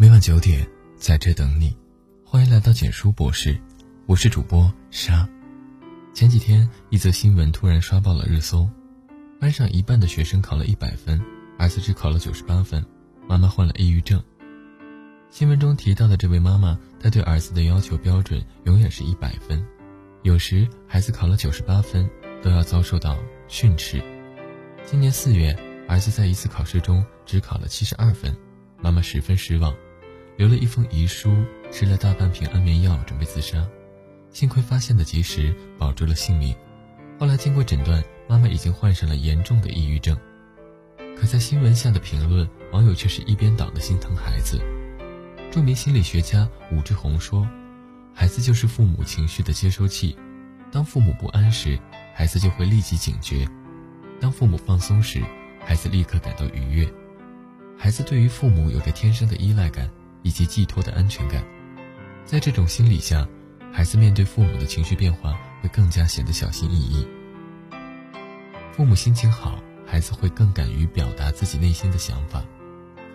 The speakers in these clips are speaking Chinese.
每晚九点，在这等你。欢迎来到简书博士，我是主播沙。前几天，一则新闻突然刷爆了热搜：班上一半的学生考了一百分，儿子只考了九十八分，妈妈患了抑郁症。新闻中提到的这位妈妈，她对儿子的要求标准永远是一百分，有时孩子考了九十八分，都要遭受到训斥。今年四月，儿子在一次考试中只考了七十二分，妈妈十分失望。留了一封遗书，吃了大半瓶安眠药，准备自杀。幸亏发现的及时，保住了性命。后来经过诊断，妈妈已经患上了严重的抑郁症。可在新闻下的评论，网友却是一边倒的心疼孩子。著名心理学家武志红说：“孩子就是父母情绪的接收器，当父母不安时，孩子就会立即警觉；当父母放松时，孩子立刻感到愉悦。孩子对于父母有着天生的依赖感。”以及寄托的安全感，在这种心理下，孩子面对父母的情绪变化会更加显得小心翼翼。父母心情好，孩子会更敢于表达自己内心的想法，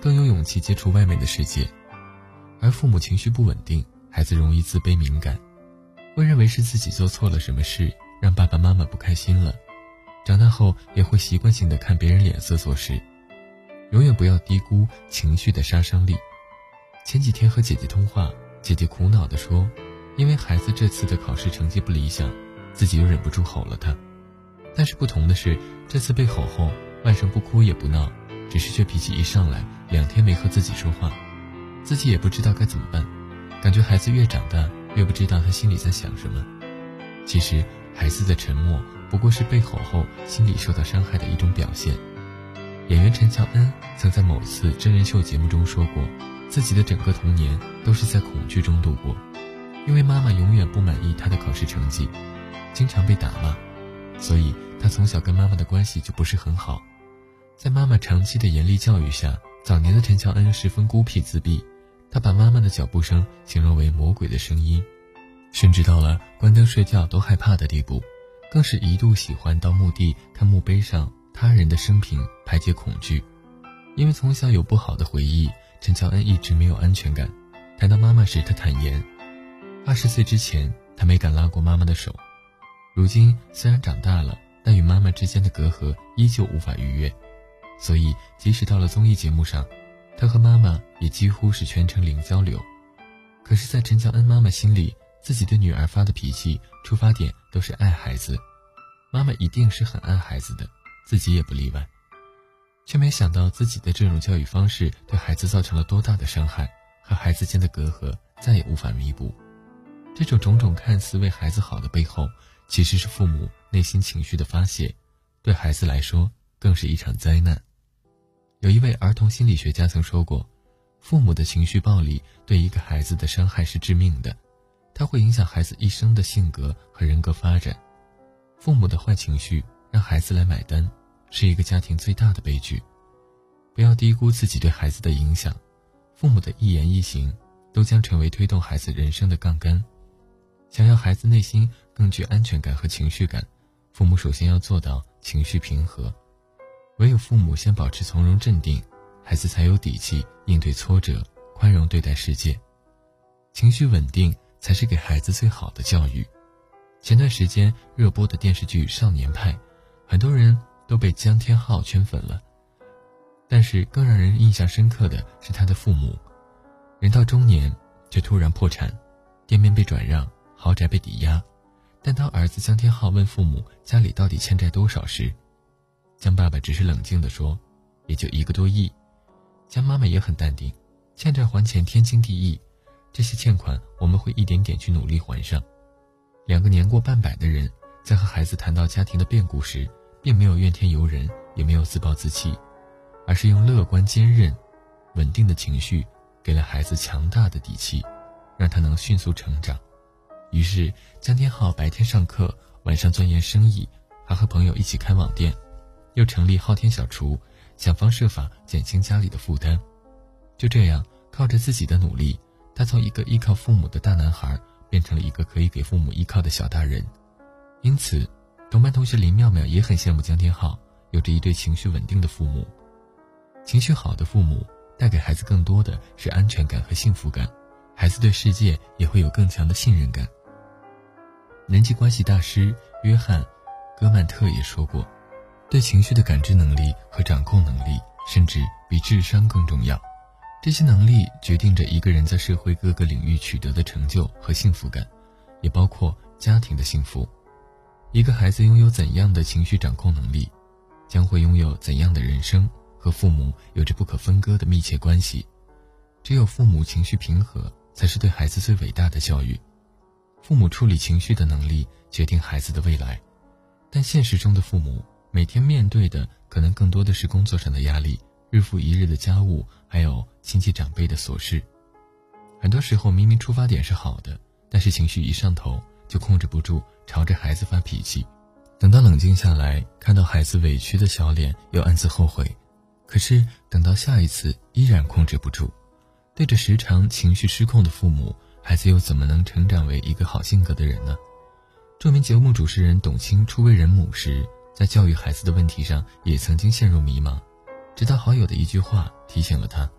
更有勇气接触外面的世界；而父母情绪不稳定，孩子容易自卑敏感，会认为是自己做错了什么事，让爸爸妈妈不开心了。长大后也会习惯性的看别人脸色做事。永远不要低估情绪的杀伤力。前几天和姐姐通话，姐姐苦恼地说：“因为孩子这次的考试成绩不理想，自己又忍不住吼了他。但是不同的是，这次被吼后，外甥不哭也不闹，只是倔脾气一上来，两天没和自己说话，自己也不知道该怎么办。感觉孩子越长大，越不知道他心里在想什么。其实，孩子的沉默不过是被吼后心里受到伤害的一种表现。”演员陈乔恩曾在某次真人秀节目中说过。自己的整个童年都是在恐惧中度过，因为妈妈永远不满意他的考试成绩，经常被打骂，所以他从小跟妈妈的关系就不是很好。在妈妈长期的严厉教育下，早年的陈乔恩十分孤僻自闭，他把妈妈的脚步声形容为魔鬼的声音，甚至到了关灯睡觉都害怕的地步，更是一度喜欢到墓地看墓碑上他人的生平排解恐惧，因为从小有不好的回忆。陈乔恩一直没有安全感。谈到妈妈时，她坦言，二十岁之前，她没敢拉过妈妈的手。如今虽然长大了，但与妈妈之间的隔阂依旧无法逾越。所以，即使到了综艺节目上，她和妈妈也几乎是全程零交流。可是，在陈乔恩妈妈心里，自己的女儿发的脾气出发点都是爱孩子，妈妈一定是很爱孩子的，自己也不例外。却没想到自己的这种教育方式对孩子造成了多大的伤害，和孩子间的隔阂再也无法弥补。这种种种看似为孩子好的背后，其实是父母内心情绪的发泄，对孩子来说更是一场灾难。有一位儿童心理学家曾说过，父母的情绪暴力对一个孩子的伤害是致命的，它会影响孩子一生的性格和人格发展。父母的坏情绪让孩子来买单。是一个家庭最大的悲剧，不要低估自己对孩子的影响。父母的一言一行，都将成为推动孩子人生的杠杆。想要孩子内心更具安全感和情绪感，父母首先要做到情绪平和。唯有父母先保持从容镇定，孩子才有底气应对挫折，宽容对待世界。情绪稳定才是给孩子最好的教育。前段时间热播的电视剧《少年派》，很多人。都被江天浩圈粉了，但是更让人印象深刻的是他的父母，人到中年却突然破产，店面被转让，豪宅被抵押。但当儿子江天浩问父母家里到底欠债多少时，江爸爸只是冷静地说：“也就一个多亿。”江妈妈也很淡定：“欠债还钱天经地义，这些欠款我们会一点点去努力还上。”两个年过半百的人在和孩子谈到家庭的变故时。并没有怨天尤人，也没有自暴自弃，而是用乐观、坚韧、稳定的情绪，给了孩子强大的底气，让他能迅速成长。于是，江天浩白天上课，晚上钻研生意，还和朋友一起开网店，又成立昊天小厨，想方设法减轻家里的负担。就这样，靠着自己的努力，他从一个依靠父母的大男孩，变成了一个可以给父母依靠的小大人。因此。同班同学林妙妙也很羡慕江天浩，有着一对情绪稳定的父母。情绪好的父母带给孩子更多的是安全感和幸福感，孩子对世界也会有更强的信任感。人际关系大师约翰·戈曼特也说过，对情绪的感知能力和掌控能力，甚至比智商更重要。这些能力决定着一个人在社会各个领域取得的成就和幸福感，也包括家庭的幸福。一个孩子拥有怎样的情绪掌控能力，将会拥有怎样的人生，和父母有着不可分割的密切关系。只有父母情绪平和，才是对孩子最伟大的教育。父母处理情绪的能力决定孩子的未来，但现实中的父母每天面对的可能更多的是工作上的压力、日复一日的家务，还有亲戚长辈的琐事。很多时候，明明出发点是好的，但是情绪一上头就控制不住。朝着孩子发脾气，等到冷静下来，看到孩子委屈的小脸，又暗自后悔。可是等到下一次，依然控制不住。对着时常情绪失控的父母，孩子又怎么能成长为一个好性格的人呢？著名节目主持人董卿初为人母时，在教育孩子的问题上也曾经陷入迷茫，直到好友的一句话提醒了他：“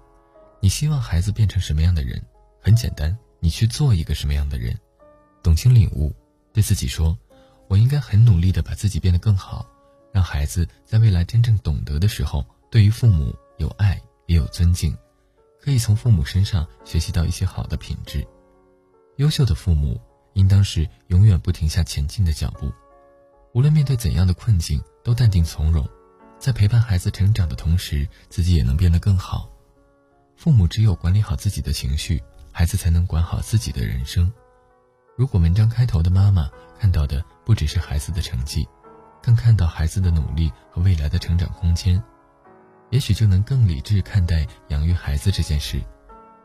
你希望孩子变成什么样的人？很简单，你去做一个什么样的人。”董卿领悟。对自己说：“我应该很努力地把自己变得更好，让孩子在未来真正懂得的时候，对于父母有爱也有尊敬，可以从父母身上学习到一些好的品质。优秀的父母应当是永远不停下前进的脚步，无论面对怎样的困境，都淡定从容，在陪伴孩子成长的同时，自己也能变得更好。父母只有管理好自己的情绪，孩子才能管好自己的人生。”如果文章开头的妈妈看到的不只是孩子的成绩，更看到孩子的努力和未来的成长空间，也许就能更理智看待养育孩子这件事，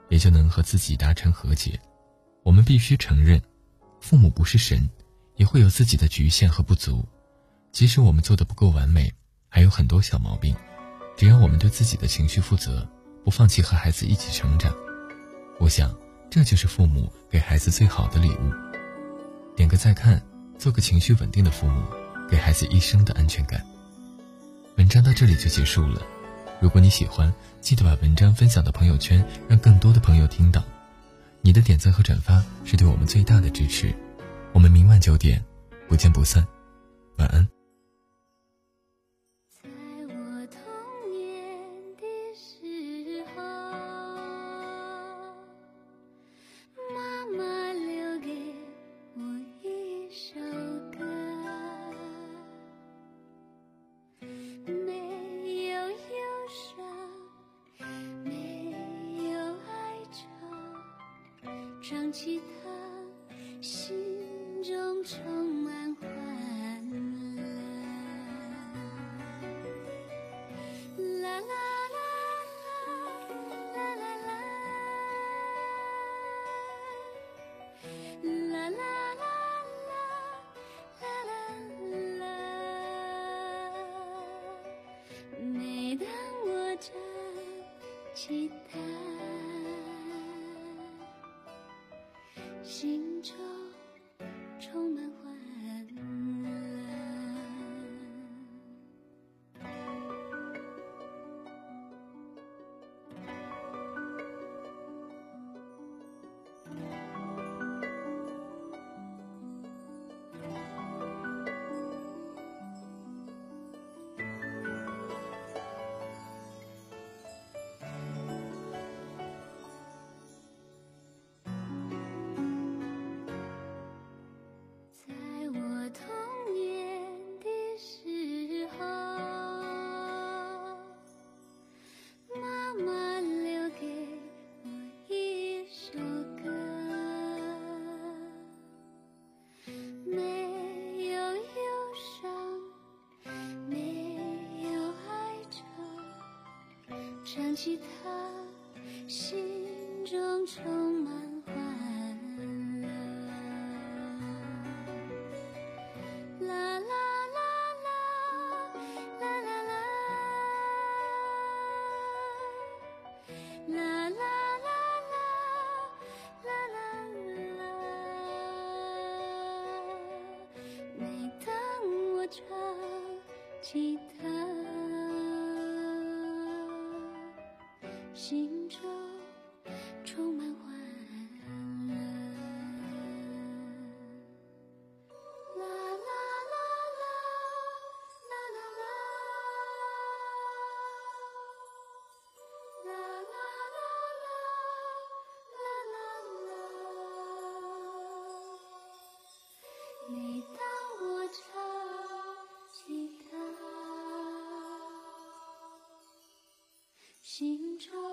也就能和自己达成和解。我们必须承认，父母不是神，也会有自己的局限和不足。即使我们做的不够完美，还有很多小毛病，只要我们对自己的情绪负责，不放弃和孩子一起成长，我想。这就是父母给孩子最好的礼物。点个再看，做个情绪稳定的父母，给孩子一生的安全感。文章到这里就结束了。如果你喜欢，记得把文章分享到朋友圈，让更多的朋友听到。你的点赞和转发是对我们最大的支持。我们明晚九点不见不散。晚安。唱起它，心中充满欢乐。啦啦啦啦，啦啦啦，啦啦啦啦，啦啦啦。每当我唱起它。想起他，心中充满心中充满欢乐。啦啦啦啦，啦啦啦，啦啦啦啦，啦啦啦。每当我唱起他，心中。